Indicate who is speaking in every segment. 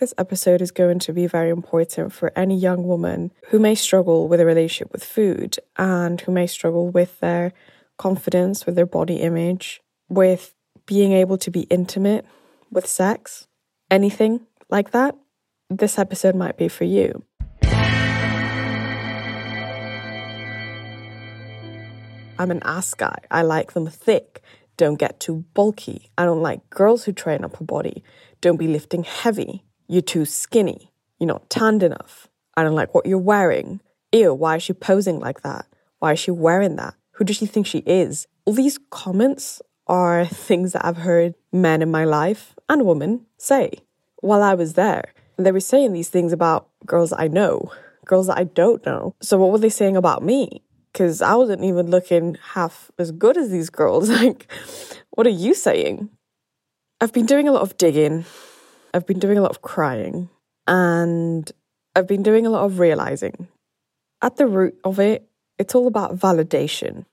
Speaker 1: this episode is going to be very important for any young woman who may struggle with a relationship with food and who may struggle with their confidence, with their body image, with being able to be intimate with sex, anything like that. This episode might be for you. I'm an ass guy. I like them thick. Don't get too bulky. I don't like girls who train up a body. Don't be lifting heavy. You're too skinny. You're not tanned enough. I don't like what you're wearing. Ew, why is she posing like that? Why is she wearing that? Who does she think she is? All these comments are things that I've heard men in my life and women say while I was there. They were saying these things about girls I know, girls that I don't know. So, what were they saying about me? Because I wasn't even looking half as good as these girls. Like, what are you saying? I've been doing a lot of digging I've been doing a lot of crying and I've been doing a lot of realizing. At the root of it, it's all about validation,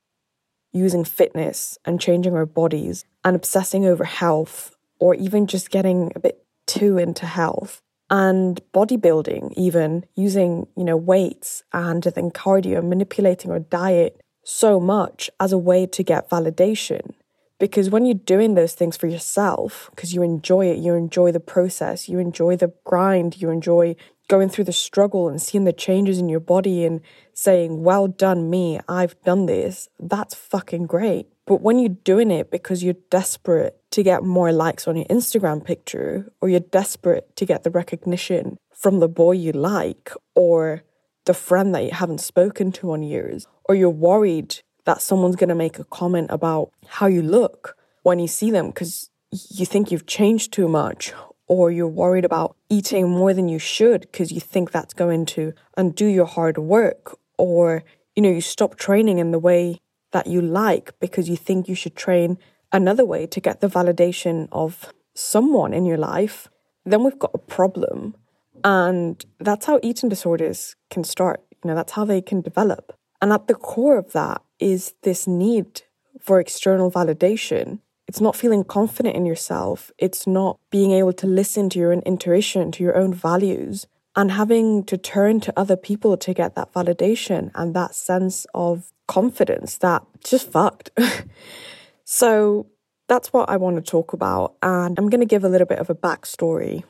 Speaker 1: using fitness and changing our bodies and obsessing over health or even just getting a bit too into health and bodybuilding even using you know weights and then cardio manipulating our diet so much as a way to get validation because when you're doing those things for yourself, because you enjoy it, you enjoy the process, you enjoy the grind, you enjoy going through the struggle and seeing the changes in your body and saying, Well done, me, I've done this, that's fucking great. But when you're doing it because you're desperate to get more likes on your Instagram picture, or you're desperate to get the recognition from the boy you like, or the friend that you haven't spoken to on years, or you're worried that someone's going to make a comment about how you look when you see them because you think you've changed too much or you're worried about eating more than you should because you think that's going to undo your hard work or you know you stop training in the way that you like because you think you should train another way to get the validation of someone in your life then we've got a problem. And that's how eating disorders can start. You know that's how they can develop and at the core of that is this need for external validation. It's not feeling confident in yourself. It's not being able to listen to your own intuition, to your own values, and having to turn to other people to get that validation and that sense of confidence that just fucked. so that's what I want to talk about. And I'm going to give a little bit of a backstory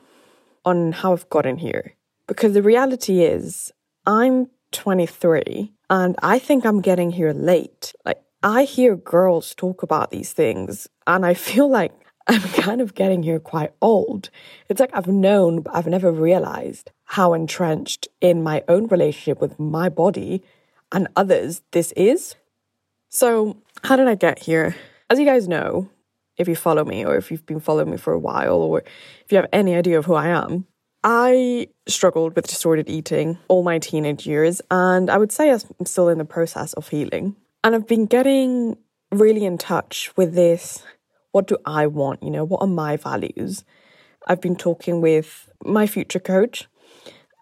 Speaker 1: on how I've gotten here. Because the reality is, I'm 23 and I think I'm getting here late. Like, I hear girls talk about these things, and I feel like I'm kind of getting here quite old. It's like I've known, but I've never realized how entrenched in my own relationship with my body and others this is. So, how did I get here? As you guys know, if you follow me or if you've been following me for a while or if you have any idea of who I am, I struggled with disordered eating all my teenage years, and I would say I'm still in the process of healing. And I've been getting really in touch with this what do I want? You know, what are my values? I've been talking with my future coach,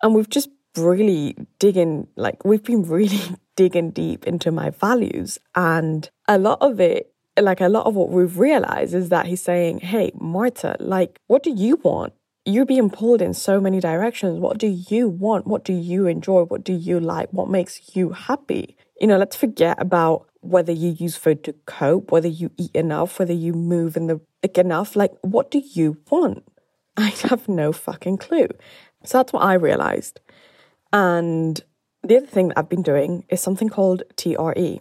Speaker 1: and we've just really digging, like, we've been really digging deep into my values. And a lot of it like a lot of what we've realized is that he's saying, Hey, Marta, like, what do you want? You're being pulled in so many directions. What do you want? What do you enjoy? What do you like? What makes you happy? You know, let's forget about whether you use food to cope, whether you eat enough, whether you move in the like enough. Like, what do you want? I have no fucking clue. So that's what I realized. And the other thing that I've been doing is something called TRE.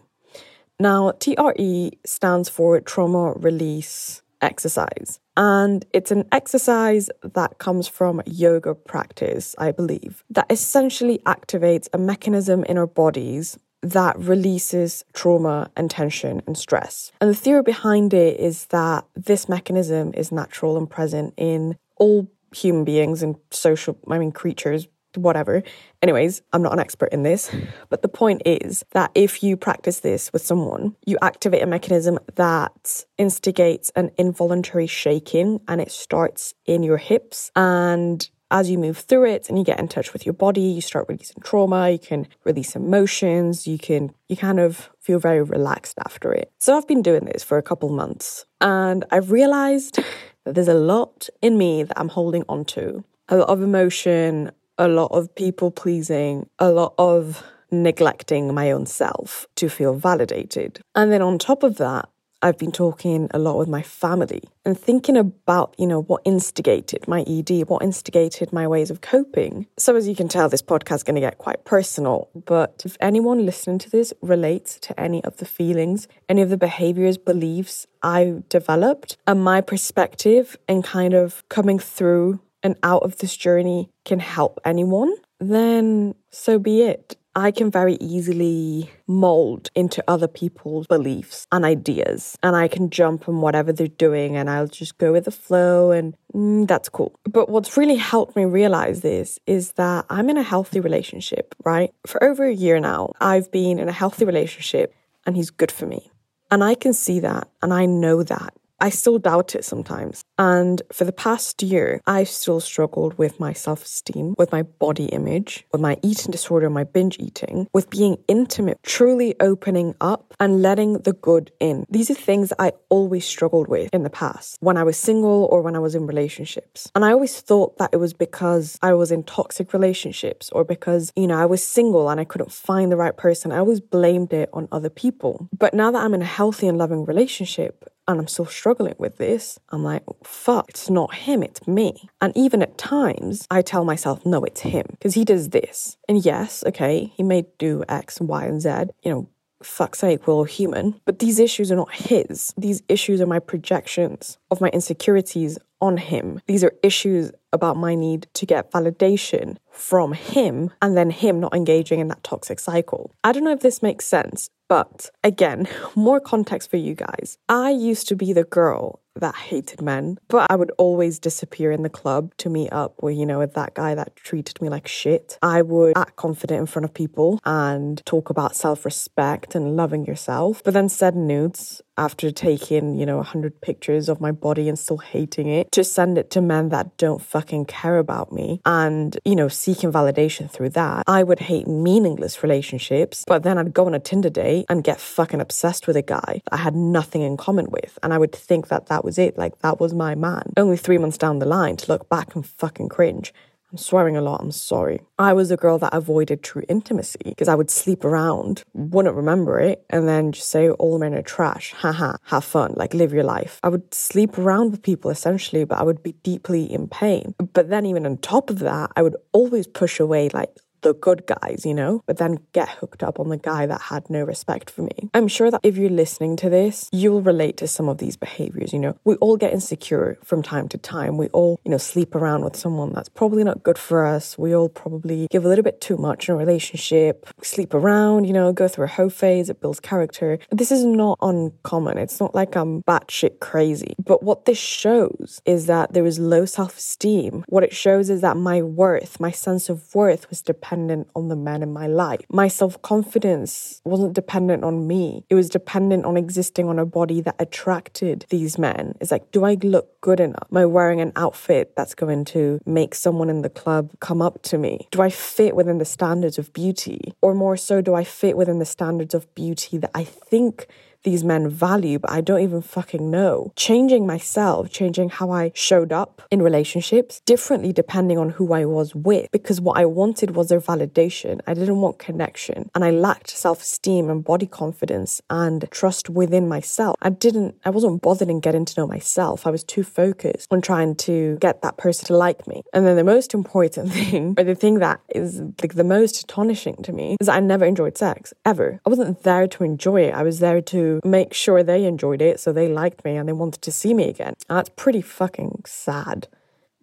Speaker 1: Now, TRE stands for trauma release exercise. And it's an exercise that comes from yoga practice, I believe, that essentially activates a mechanism in our bodies that releases trauma and tension and stress. And the theory behind it is that this mechanism is natural and present in all human beings and social, I mean, creatures whatever. Anyways, I'm not an expert in this, but the point is that if you practice this with someone, you activate a mechanism that instigates an involuntary shaking and it starts in your hips. And as you move through it and you get in touch with your body, you start releasing trauma, you can release emotions, you can, you kind of feel very relaxed after it. So I've been doing this for a couple months and I've realized that there's a lot in me that I'm holding on to A lot of emotion, a lot of people pleasing, a lot of neglecting my own self to feel validated. And then on top of that, I've been talking a lot with my family and thinking about, you know, what instigated my ED, what instigated my ways of coping. So, as you can tell, this podcast is going to get quite personal. But if anyone listening to this relates to any of the feelings, any of the behaviors, beliefs I developed, and my perspective and kind of coming through and out of this journey can help anyone, then so be it. I can very easily mold into other people's beliefs and ideas, and I can jump on whatever they're doing and I'll just go with the flow, and mm, that's cool. But what's really helped me realize this is that I'm in a healthy relationship, right? For over a year now, I've been in a healthy relationship, and he's good for me. And I can see that, and I know that. I still doubt it sometimes. And for the past year, I've still struggled with my self esteem, with my body image, with my eating disorder, my binge eating, with being intimate, truly opening up and letting the good in. These are things I always struggled with in the past when I was single or when I was in relationships. And I always thought that it was because I was in toxic relationships or because, you know, I was single and I couldn't find the right person. I always blamed it on other people. But now that I'm in a healthy and loving relationship, and I'm still struggling with this, I'm like, fuck, it's not him, it's me. And even at times, I tell myself, no, it's him, because he does this. And yes, okay, he may do X, Y, and Z, you know, fuck's sake, we're all human. But these issues are not his. These issues are my projections of my insecurities on him. These are issues about my need to get validation from him and then him not engaging in that toxic cycle. I don't know if this makes sense, but again, more context for you guys. I used to be the girl that hated men, but I would always disappear in the club to meet up with, you know, with that guy that treated me like shit. I would act confident in front of people and talk about self respect and loving yourself, but then send nudes after taking, you know, 100 pictures of my body and still hating it to send it to men that don't fucking care about me and, you know, seeking validation through that. I would hate meaningless relationships, but then I'd go on a Tinder date and get fucking obsessed with a guy I had nothing in common with. And I would think that that was it. Like, that was my man. Only three months down the line to look back and fucking cringe. I'm swearing a lot, I'm sorry. I was a girl that avoided true intimacy because I would sleep around, wouldn't remember it, and then just say all men are trash. Haha, have fun, like live your life. I would sleep around with people essentially, but I would be deeply in pain. But then, even on top of that, I would always push away like the good guys, you know, but then get hooked up on the guy that had no respect for me. I'm sure that if you're listening to this, you'll relate to some of these behaviors, you know. We all get insecure from time to time. We all, you know, sleep around with someone that's probably not good for us. We all probably give a little bit too much in a relationship, sleep around, you know, go through a hoe phase, it builds character. This is not uncommon. It's not like I'm batshit crazy. But what this shows is that there is low self esteem. What it shows is that my worth, my sense of worth was dependent dependent on the man in my life. My self confidence wasn't dependent on me, it was dependent on existing on a body that attracted these men. It's like, do I look good enough? Am I wearing an outfit that's going to make someone in the club come up to me? Do I fit within the standards of beauty? Or more so, do I fit within the standards of beauty that I think these men value, but I don't even fucking know. Changing myself, changing how I showed up in relationships differently depending on who I was with, because what I wanted was their validation. I didn't want connection, and I lacked self esteem and body confidence and trust within myself. I didn't, I wasn't bothered in getting to know myself. I was too focused on trying to get that person to like me. And then the most important thing, or the thing that is like the most astonishing to me, is I never enjoyed sex ever. I wasn't there to enjoy it. I was there to make sure they enjoyed it so they liked me and they wanted to see me again. That's pretty fucking sad.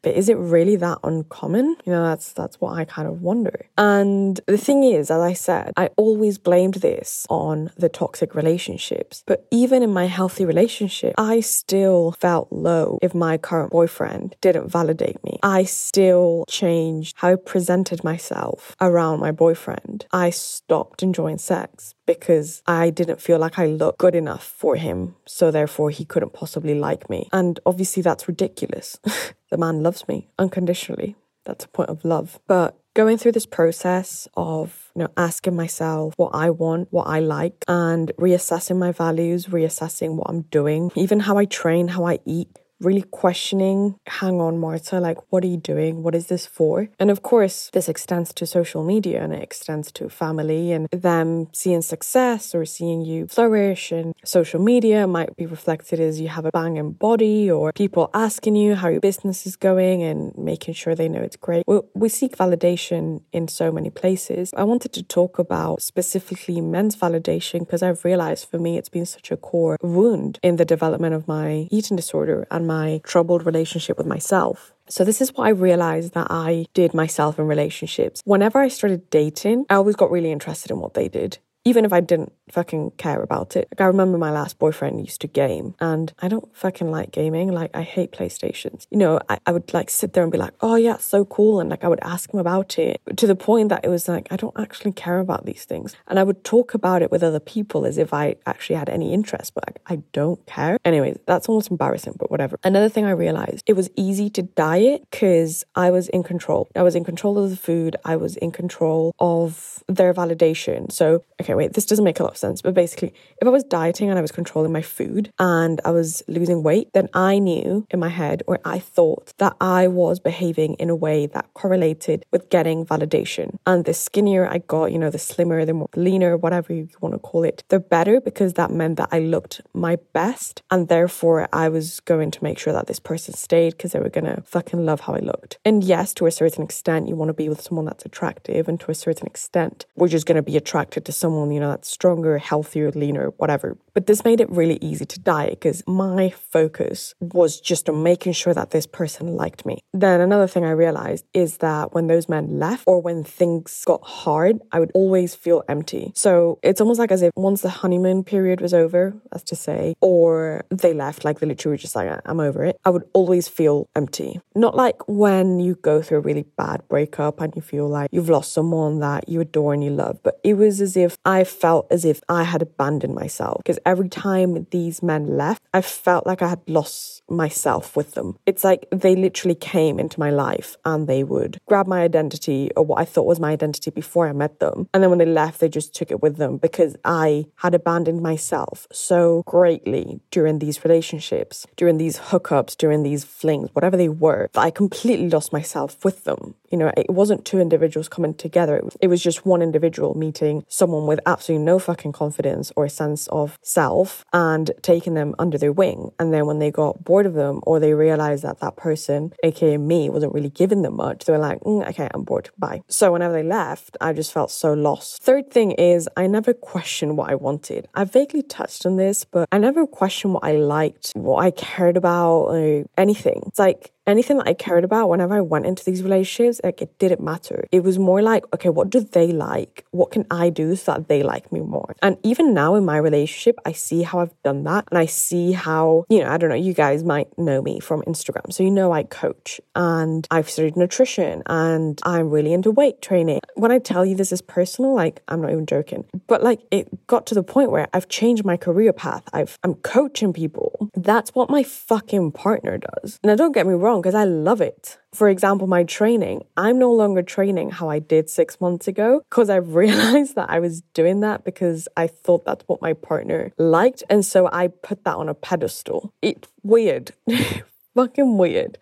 Speaker 1: But is it really that uncommon? You know, that's that's what I kind of wonder. And the thing is, as I said, I always blamed this on the toxic relationships. But even in my healthy relationship, I still felt low if my current boyfriend didn't validate me. I still changed how I presented myself around my boyfriend. I stopped enjoying sex because I didn't feel like I looked good enough for him. So therefore, he couldn't possibly like me. And obviously, that's ridiculous. the man loves me unconditionally. That's a point of love. But going through this process of you know asking myself what I want, what I like, and reassessing my values, reassessing what I'm doing, even how I train, how I eat, really questioning, hang on, Marta, like, what are you doing? What is this for? And of course, this extends to social media and it extends to family and them seeing success or seeing you flourish. And social media might be reflected as you have a banging body or people asking you how your business is going and making sure they know it's great. We, we seek validation in so many places. I wanted to talk about specifically men's validation because I've realized for me it's been such a core wound in the development of my eating disorder and my troubled relationship with myself. So this is what I realized that I did myself in relationships. Whenever I started dating, I always got really interested in what they did even if I didn't fucking care about it. Like I remember my last boyfriend used to game and I don't fucking like gaming. Like I hate PlayStations. You know, I, I would like sit there and be like, oh yeah, so cool. And like I would ask him about it to the point that it was like, I don't actually care about these things. And I would talk about it with other people as if I actually had any interest, but I, I don't care. Anyways, that's almost embarrassing, but whatever. Another thing I realized, it was easy to diet because I was in control. I was in control of the food. I was in control of their validation. So, okay, okay, wait, this doesn't make a lot of sense. But basically, if I was dieting and I was controlling my food and I was losing weight, then I knew in my head or I thought that I was behaving in a way that correlated with getting validation. And the skinnier I got, you know, the slimmer, the more leaner, whatever you want to call it, the better because that meant that I looked my best. And therefore, I was going to make sure that this person stayed because they were going to fucking love how I looked. And yes, to a certain extent, you want to be with someone that's attractive. And to a certain extent, we're just going to be attracted to someone you know, that's stronger, healthier, leaner, whatever. But this made it really easy to diet because my focus was just on making sure that this person liked me. Then another thing I realized is that when those men left or when things got hard, I would always feel empty. So it's almost like as if once the honeymoon period was over, as to say, or they left, like they literally were just like, I'm over it, I would always feel empty. Not like when you go through a really bad breakup and you feel like you've lost someone that you adore and you love, but it was as if I felt as if I had abandoned myself because every time these men left, I felt like I had lost myself with them. It's like they literally came into my life and they would grab my identity or what I thought was my identity before I met them. And then when they left, they just took it with them because I had abandoned myself so greatly during these relationships, during these hookups, during these flings, whatever they were, that I completely lost myself with them. You know, it wasn't two individuals coming together, it was just one individual meeting someone with absolutely no fucking confidence or a sense of self and taking them under their wing. And then when they got bored of them or they realized that that person, aka me, wasn't really giving them much, they were like, mm, okay, I'm bored, bye. So whenever they left, I just felt so lost. Third thing is, I never questioned what I wanted. I vaguely touched on this, but I never questioned what I liked, what I cared about, or anything. It's like, anything that I cared about whenever I went into these relationships, like it didn't matter. It was more like, okay, what do they like? What can I do so that they like me more? And even now in my relationship, I see how I've done that. And I see how, you know, I don't know, you guys might know me from Instagram. So you know I coach and I've studied nutrition and I'm really into weight training. When I tell you this is personal, like I'm not even joking. But like it got to the point where I've changed my career path. I've I'm coaching people. That's what my fucking partner does. Now don't get me wrong wrong because I love it. For example, my training, I'm no longer training how I did six months ago because I realized that I was doing that because I thought that's what my partner liked. And so I put that on a pedestal. It's weird, fucking weird.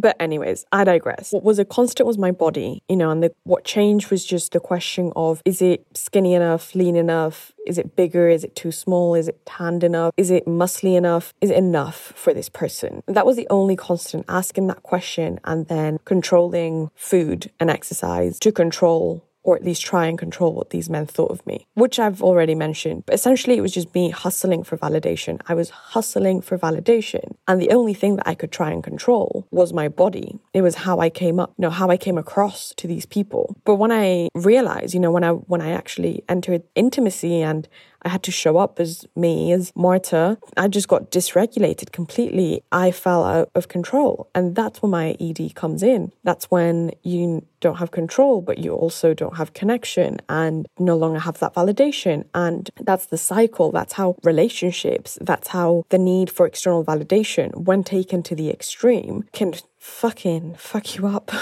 Speaker 1: But anyways, I digress. What was a constant was my body, you know, and the, what changed was just the question of is it skinny enough, lean enough? Is it bigger? Is it too small? Is it tanned enough? Is it muscly enough? Is it enough for this person? That was the only constant asking that question and then controlling food and exercise to control or at least try and control what these men thought of me, which I've already mentioned. But essentially, it was just me hustling for validation. I was hustling for validation. And the only thing that I could try and control was my body. It was how I came up, you know, how I came across to these people. But when I realized, you know, when I when I actually entered intimacy and I had to show up as me, as Marta. I just got dysregulated completely. I fell out of control. And that's when my ED comes in. That's when you don't have control, but you also don't have connection and no longer have that validation. And that's the cycle. That's how relationships, that's how the need for external validation, when taken to the extreme, can fucking fuck you up.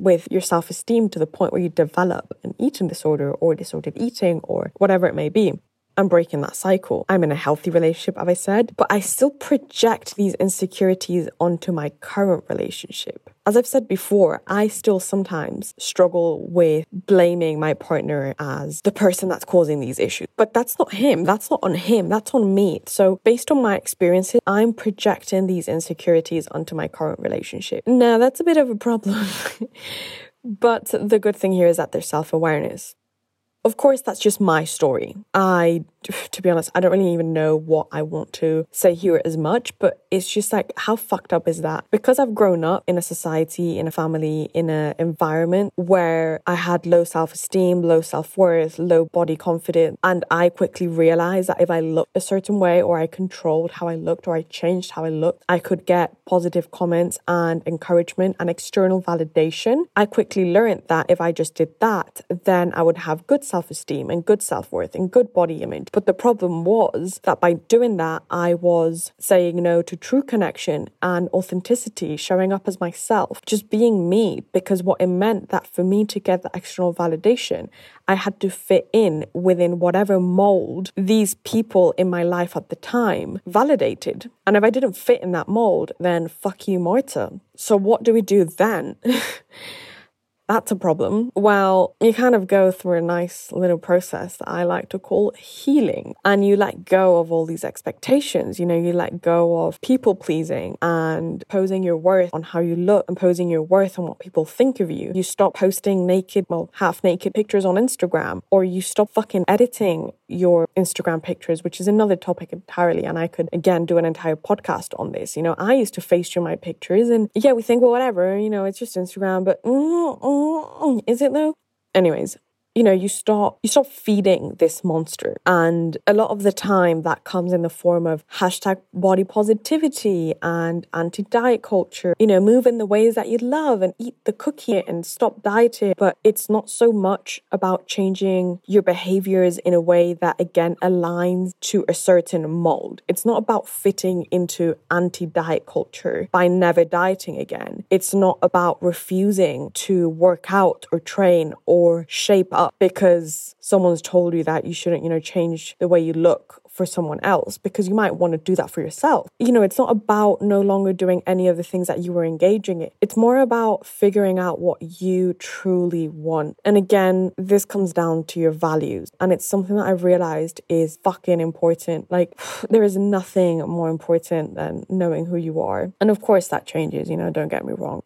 Speaker 1: with your self esteem to the point where you develop an eating disorder or disordered eating or whatever it may be. I'm breaking that cycle. I'm in a healthy relationship, as I said, but I still project these insecurities onto my current relationship. As I've said before, I still sometimes struggle with blaming my partner as the person that's causing these issues. But that's not him. That's not on him. That's on me. So, based on my experiences, I'm projecting these insecurities onto my current relationship. Now, that's a bit of a problem. but the good thing here is that there's self awareness. Of course, that's just my story. I, to be honest, I don't really even know what I want to say here as much, but it's just like, how fucked up is that? Because I've grown up in a society, in a family, in an environment where I had low self esteem, low self worth, low body confidence, and I quickly realized that if I looked a certain way or I controlled how I looked or I changed how I looked, I could get positive comments and encouragement and external validation. I quickly learned that if I just did that, then I would have good self esteem and good self worth and good body image. But the problem was that by doing that, I was saying no to true connection and authenticity, showing up as myself, just being me, because what it meant that for me to get the external validation, I had to fit in within whatever mold these people in my life at the time validated. And if I didn't fit in that mold, then fuck you, Marta. So what do we do then? that's a problem. Well, you kind of go through a nice little process that I like to call healing. And you let go of all these expectations. You know, you let go of people pleasing and posing your worth on how you look and posing your worth on what people think of you. You stop posting naked, well, half naked pictures on Instagram, or you stop fucking editing your Instagram pictures, which is another topic entirely. And I could, again, do an entire podcast on this. You know, I used to face my pictures, and yeah, we think, well, whatever, you know, it's just Instagram, but mm, mm, Oh, is it though? Anyways, you know you start you start feeding this monster. And a lot of the time that comes in the form of hashtag body positivity and anti-diet culture. You know move in the ways that you love and eat the cookie and stop dieting. But it's not so much about changing your behaviors in a way that again aligns to a certain mold. It's not about fitting into anti-diet culture by never dieting again. It's not about refusing to work out or train or shape up because someone's told you that you shouldn't, you know, change the way you look for someone else because you might want to do that for yourself. You know, it's not about no longer doing any of the things that you were engaging in. It's more about figuring out what you truly want. And again, this comes down to your values. And it's something that I've realized is fucking important. Like, there is nothing more important than knowing who you are. And of course, that changes, you know, don't get me wrong.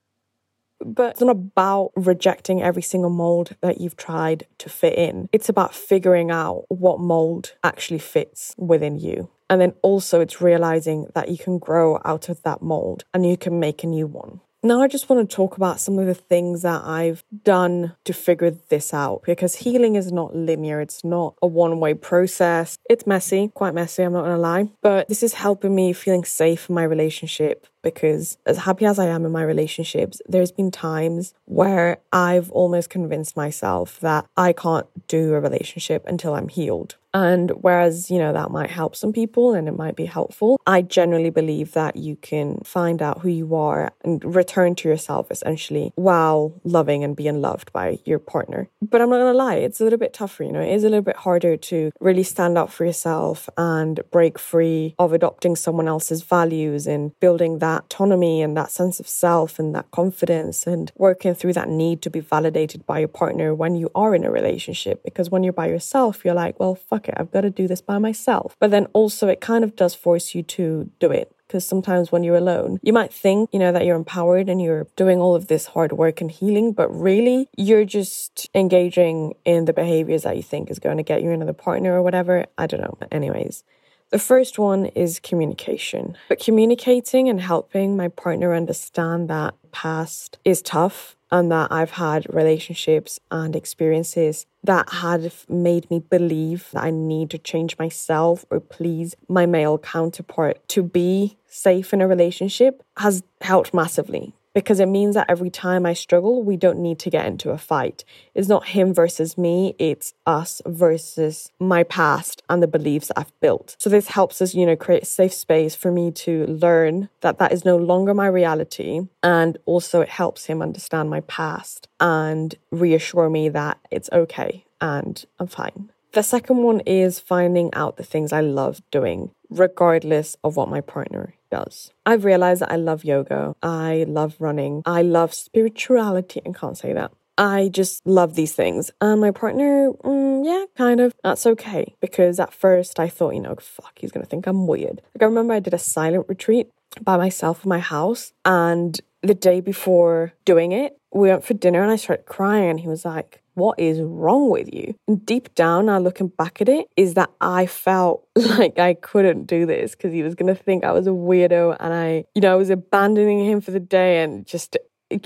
Speaker 1: But it's not about rejecting every single mold that you've tried to fit in. It's about figuring out what mold actually fits within you. And then also, it's realizing that you can grow out of that mold and you can make a new one. Now, I just want to talk about some of the things that I've done to figure this out because healing is not linear. It's not a one way process. It's messy, quite messy, I'm not going to lie. But this is helping me feeling safe in my relationship because as happy as I am in my relationships, there's been times where I've almost convinced myself that I can't do a relationship until I'm healed. And whereas, you know, that might help some people and it might be helpful, I generally believe that you can find out who you are and return to yourself essentially while loving and being loved by your partner. But I'm not to lie, it's a little bit tougher, you know, it is a little bit harder to really stand up for yourself and break free of adopting someone else's values and building that autonomy and that sense of self and that confidence and working through that need to be validated by your partner when you are in a relationship. Because when you're by yourself, you're like, well, fuck it, I've got to do this by myself. But then also, it kind of does force you to do it because sometimes when you're alone, you might think, you know, that you're empowered and you're doing all of this hard work and healing, but really you're just engaging in the behaviors that you think is going to get you another partner or whatever. I don't know. Anyways. The first one is communication. But communicating and helping my partner understand that past is tough and that I've had relationships and experiences that had made me believe that I need to change myself or please my male counterpart to be safe in a relationship has helped massively because it means that every time I struggle, we don't need to get into a fight. It's not him versus me, it's us versus my past and the beliefs I've built. So this helps us, you know, create a safe space for me to learn that that is no longer my reality. And also it helps him understand my past and reassure me that it's okay and I'm fine The second one is finding out the things I love doing, regardless of what my partner does. I've realized that I love yoga, I love running, I love spirituality, and can't say that. I just love these things. And my partner, mm, yeah, kind of. That's okay. Because at first I thought, you know, fuck, he's going to think I'm weird. Like, I remember I did a silent retreat by myself in my house. And the day before doing it, we went for dinner and I started crying. And he was like, what is wrong with you? And deep down, now looking back at it, is that I felt like I couldn't do this because he was going to think I was a weirdo and I, you know, I was abandoning him for the day and just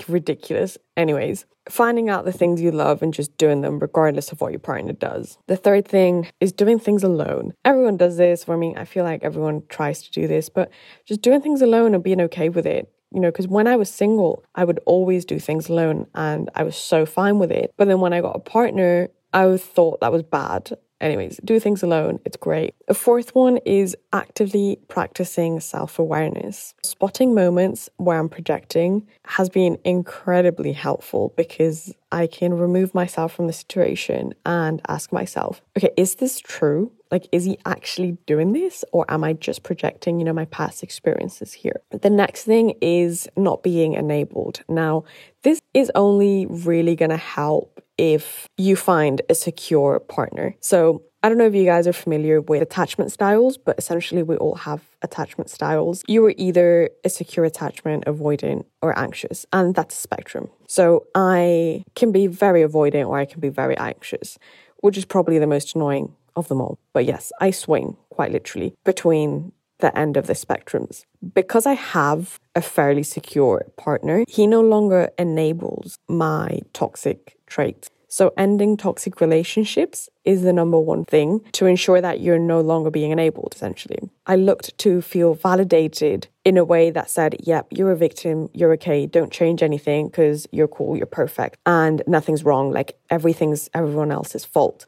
Speaker 1: ridiculous. Anyways, finding out the things you love and just doing them regardless of what your partner does. The third thing is doing things alone. Everyone does this. I mean, I feel like everyone tries to do this, but just doing things alone and being okay with it. You know, because when I was single, I would always do things alone and I was so fine with it. But then when I got a partner, I thought that was bad Anyways, do things alone. It's great. A fourth one is actively practicing self awareness. Spotting moments where I'm projecting has been incredibly helpful because I can remove myself from the situation and ask myself, okay, is this true? Like, is he actually doing this or am I just projecting, you know, my past experiences here? The next thing is not being enabled. Now, this is only really going to help if you find a secure partner. So, I don't know if you guys are familiar with attachment styles, but essentially we all have attachment styles. You are either a secure attachment, avoidant, or anxious, and that's a spectrum. So I can be very avoidant or I can be very anxious, which is probably the most annoying of them all. But yes, I swing quite literally between the end of the spectrums. Because I have a fairly secure partner, he no longer enables my toxic traits. So, ending toxic relationships is the number one thing to ensure that you're no longer being enabled, essentially. I looked to feel validated in a way that said, yep, you're a victim, you're okay, don't change anything because you're cool, you're perfect, and nothing's wrong. Like, everything's everyone else's fault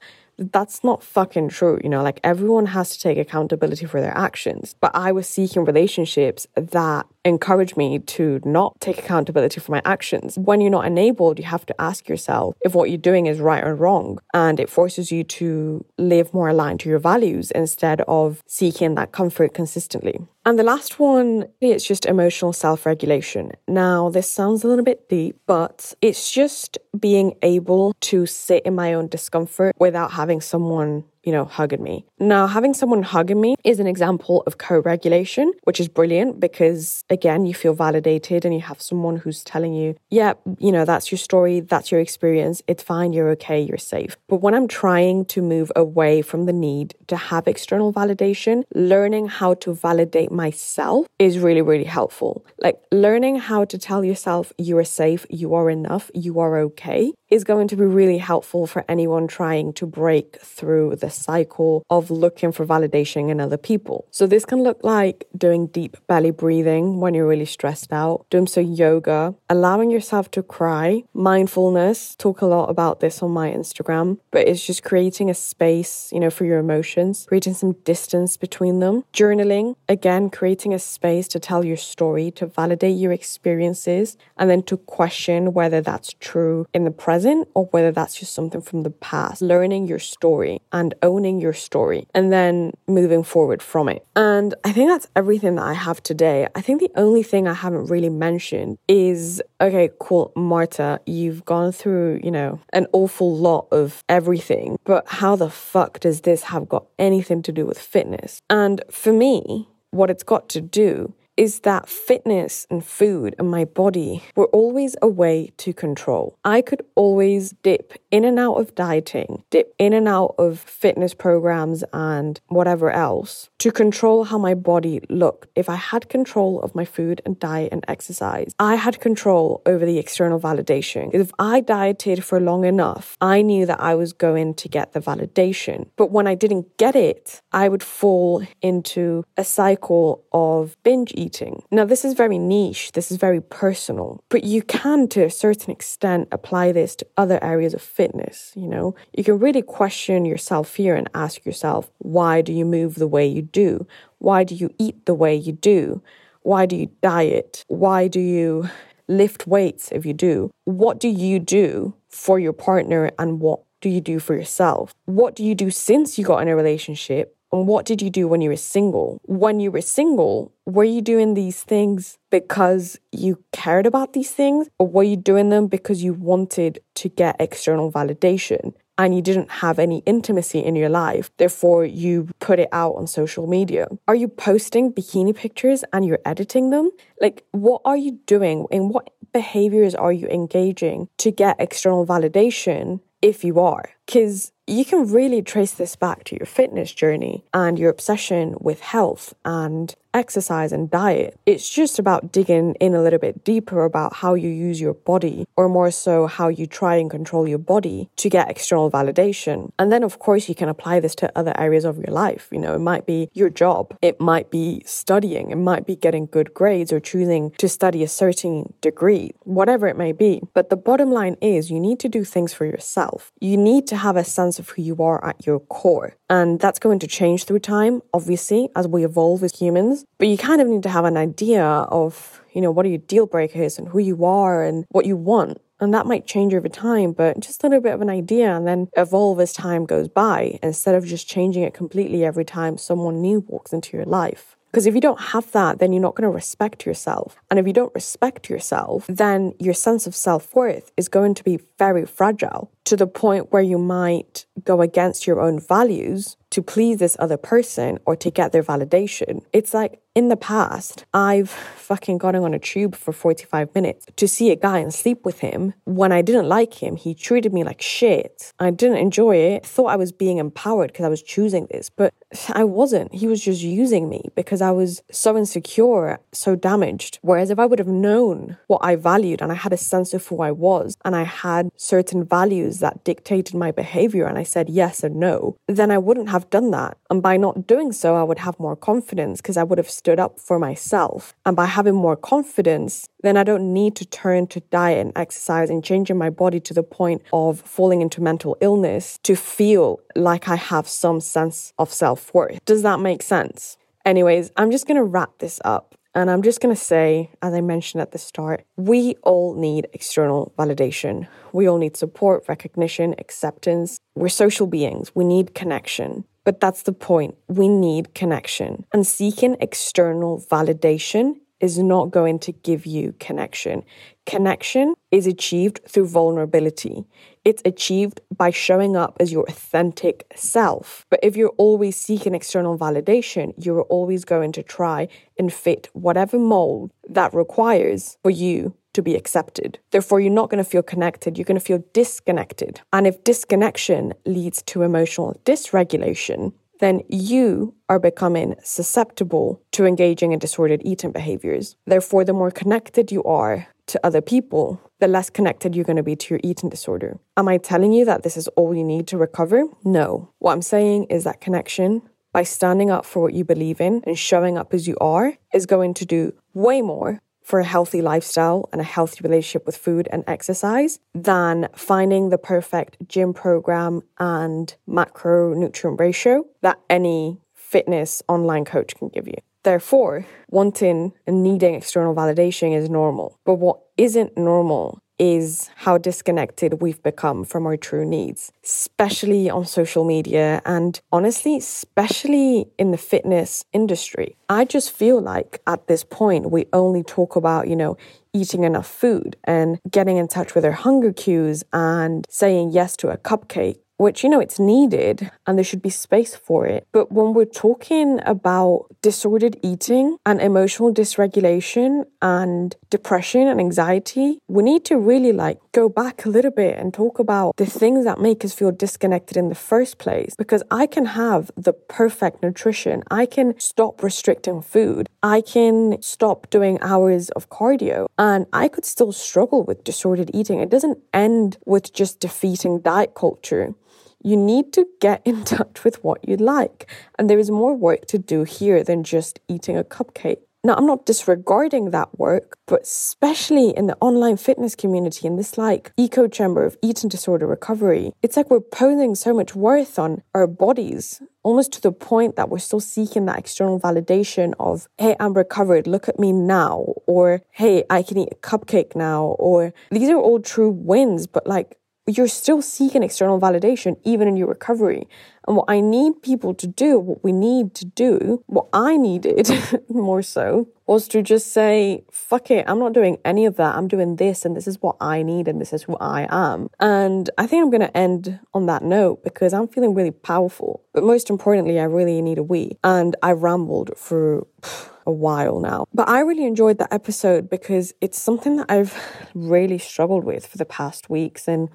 Speaker 1: that's not fucking true. You know, like everyone has to take accountability for their actions. But I was seeking relationships that encourage me to not take accountability for my actions. When you're not enabled, you have to ask yourself if what you're doing is right or wrong. And it forces you to live more aligned to your values instead of seeking that comfort consistently. And the last one, it's just emotional self regulation. Now, this sounds a little bit deep, but it's just being able to sit in my own discomfort without having someone you know, hugging me. Now, having someone hugging me is an example of co regulation, which is brilliant because, again, you feel validated and you have someone who's telling you, yeah, you know, that's your story, that's your experience, it's fine, you're okay, you're safe. But when I'm trying to move away from the need to have external validation, learning how to validate myself is really, really helpful. Like learning how to tell yourself you are safe, you are enough, you are okay is going to be really helpful for anyone trying to break through the cycle of looking for validation in other people. So, this can look like doing deep belly breathing when you're really stressed out, doing some yoga, allowing yourself to cry, mindfulness. Talk a lot about this on my Instagram, but it's just creating a space, you know, for your emotions, creating some distance between them. Journaling, again, creating a space to tell your story, to validate your experiences, and then to question whether that's true in the present or whether that's just something from the past, learning your story and owning your story and then moving forward from it. And I think that's everything that I have today. I think the only thing I haven't really mentioned is okay, cool, Marta, you've gone through, you know, an awful lot of everything, but how the fuck does this have got anything to do with fitness? And for me, what it's got to do is that fitness and food and my body were always a way to control. I could always dip in and out of dieting, dip in and out of fitness programs and whatever else to control how my body looked. If I had control of my food and diet and exercise, I had control over the external validation. If I dieted for long enough, I knew that I was going to get the validation. But when I didn't get it, I would fall into a cycle of binge eating. Now, this is very niche, this is very personal, but you can, to a certain extent, apply this to other areas of fitness. You know, you can really question yourself here and ask yourself, why do you move the way you do? Why do you eat the way you do? Why do you diet? Why do you lift weights if you do? What do you do for your partner and what do you do for yourself? What do you do since you got in a relationship? And what did you do when you were single? When you were single, were you doing these things because you cared about these things? Or were you doing them because you wanted to get external validation? and you didn't have any intimacy in your life. Therefore, you put it out on social media. Are you posting bikini pictures and you're editing them? Like, what are you doing? In what behaviors are you engaging to get external validation if you are? Because you can really trace this back to your fitness journey and your obsession with health and exercise and diet. It's just about digging in a little bit deeper about how you use your body, or more so, how you try and control your body to get external validation. And then, of course, you can apply this to other areas of your life. You know, it might be your job, it might be studying, it might be getting good grades or choosing to study a certain degree, whatever it may be. But the bottom line is you need to do things for yourself. You need to have a sense of who you are at your core. And that's going to change through time, obviously, as we evolve as humans. But you kind of need to have an idea of, you know, what are your deal breakers and who you are and what you want. And that might change over time, but just a little bit of an idea and then evolve as time goes by instead of just changing it completely every time someone new walks into your life. Because if you don't have that, then you're not going to respect yourself. And if you don't respect yourself, then your sense of self worth is going to be very fragile to the point where you might go against your own values to please this other person or to get their validation. It's like in the past, I've fucking gotten on a tube for 45 minutes to see a guy and sleep with him. When I didn't like him, he treated me like shit. I didn't enjoy it. Thought I was being empowered because I was choosing this, but I wasn't. He was just using me because I was so insecure, so damaged. Whereas if I would have known what I valued and I had a sense of who I was and I had certain values that dictated my behavior and I said yes or no, then I wouldn't have done that. And by not doing so, I would have more confidence because I would have stood up for myself. And by having more confidence, then I don't need to turn to diet and exercise and changing my body to the point of falling into mental illness to feel like I have some sense of self worth. Does that make sense? Anyways, I'm just going to wrap this up. And I'm just going to say, as I mentioned at the start, we all need external validation. We all need support, recognition, acceptance. We're social beings. We need connection. But that's the point. We need connection. And seeking external validation is not going to give you connection. Connection is achieved through vulnerability. It's achieved by showing up as your authentic self. But if you're always seeking external validation, you're always going to try and fit whatever mold that requires for you to be accepted. Therefore, you're not going to feel connected, you're going to feel disconnected. And if disconnection leads to emotional dysregulation, then you are becoming susceptible to engaging in disordered eating behaviors. Therefore, the more connected you are to other people, the less connected you're going to be to your eating disorder. Am I telling you that this is all you need to recover? No. What I'm saying is that connection, by standing up for what you believe in and showing up as you are, is going to do way more for a healthy lifestyle and a healthy relationship with food and exercise than finding the perfect gym program and macronutrient ratio that any fitness online coach can give you. Therefore, wanting and needing external validation is normal. But what isn't normal is how disconnected we've become from our true needs, especially on social media and honestly, especially in the fitness industry. I just feel like at this point, we only talk about, you know, eating enough food and getting in touch with our hunger cues and saying yes to a cupcake which, you know, it's needed and there should be space for it. But when we're talking about disordered eating and emotional dysregulation and depression and anxiety, we need to really like go back a little bit and talk about the things that make us feel disconnected in the first place. Because I can have the perfect nutrition, I can stop restricting food, I can stop doing hours of cardio, and I could still struggle with disordered eating. It doesn't end with just defeating diet culture you need to get in touch with what you like. And there is more work to do here than just eating a cupcake. Now, I'm not disregarding that work, but especially in the online fitness community, in this like echo chamber of eating disorder recovery, it's like we're posing so much worth on our bodies, almost to the point that we're still seeking that external validation of, hey, I'm recovered, look at me now, or hey, I can eat a cupcake now, or these are all true wins, but like you're still seeking external validation even in your recovery. And what I need people to do, what we need to do, what I needed more so, was to just say, fuck it, I'm not doing any of that. I'm doing this, and this is what I need, and this is who I am. And I think I'm going to end on that note because I'm feeling really powerful. But most importantly, I really need a wee. And I rambled for a while now. But I really enjoyed that episode because it's something that I've really struggled with for the past weeks. And,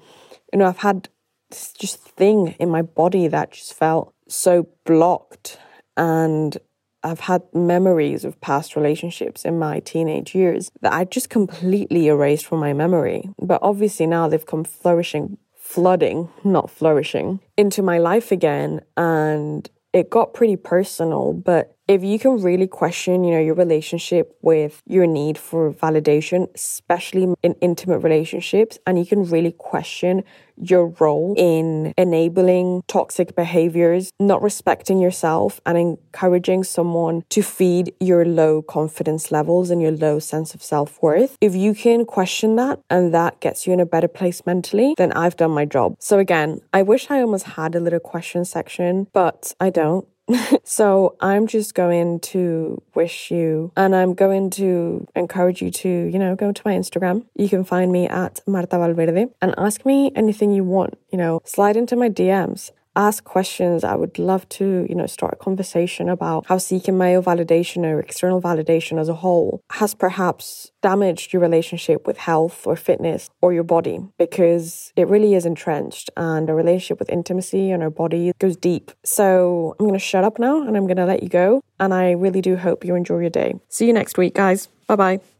Speaker 1: you know, I've had this just thing in my body that just felt so blocked and I've had memories of past relationships in my teenage years that I just completely erased from my memory. But obviously now they've come flourishing, flooding, not flourishing, into my life again. And it got pretty personal, but if you can really question, you know, your relationship with your need for validation, especially in intimate relationships, and you can really question your role in enabling toxic behaviors, not respecting yourself, and encouraging someone to feed your low confidence levels and your low sense of self worth. If you can question that and that gets you in a better place mentally, then I've done my job. So, again, I wish I almost had a little question section, but I don't. so I'm just going to wish you and I'm going to encourage you to, you know, go to my Instagram. You can find me at Marta Valverde and ask me anything you want, you know, slide into my DMs ask questions. I would love to, you know, start a conversation about how seeking male validation or external validation as a whole has perhaps damaged your relationship with health or fitness or your body because it really is entrenched and a relationship with intimacy and our body goes deep. So I'm going to shut up now and I'm going to let you go. And I really do hope you enjoy your day. See you next week, guys. Bye bye.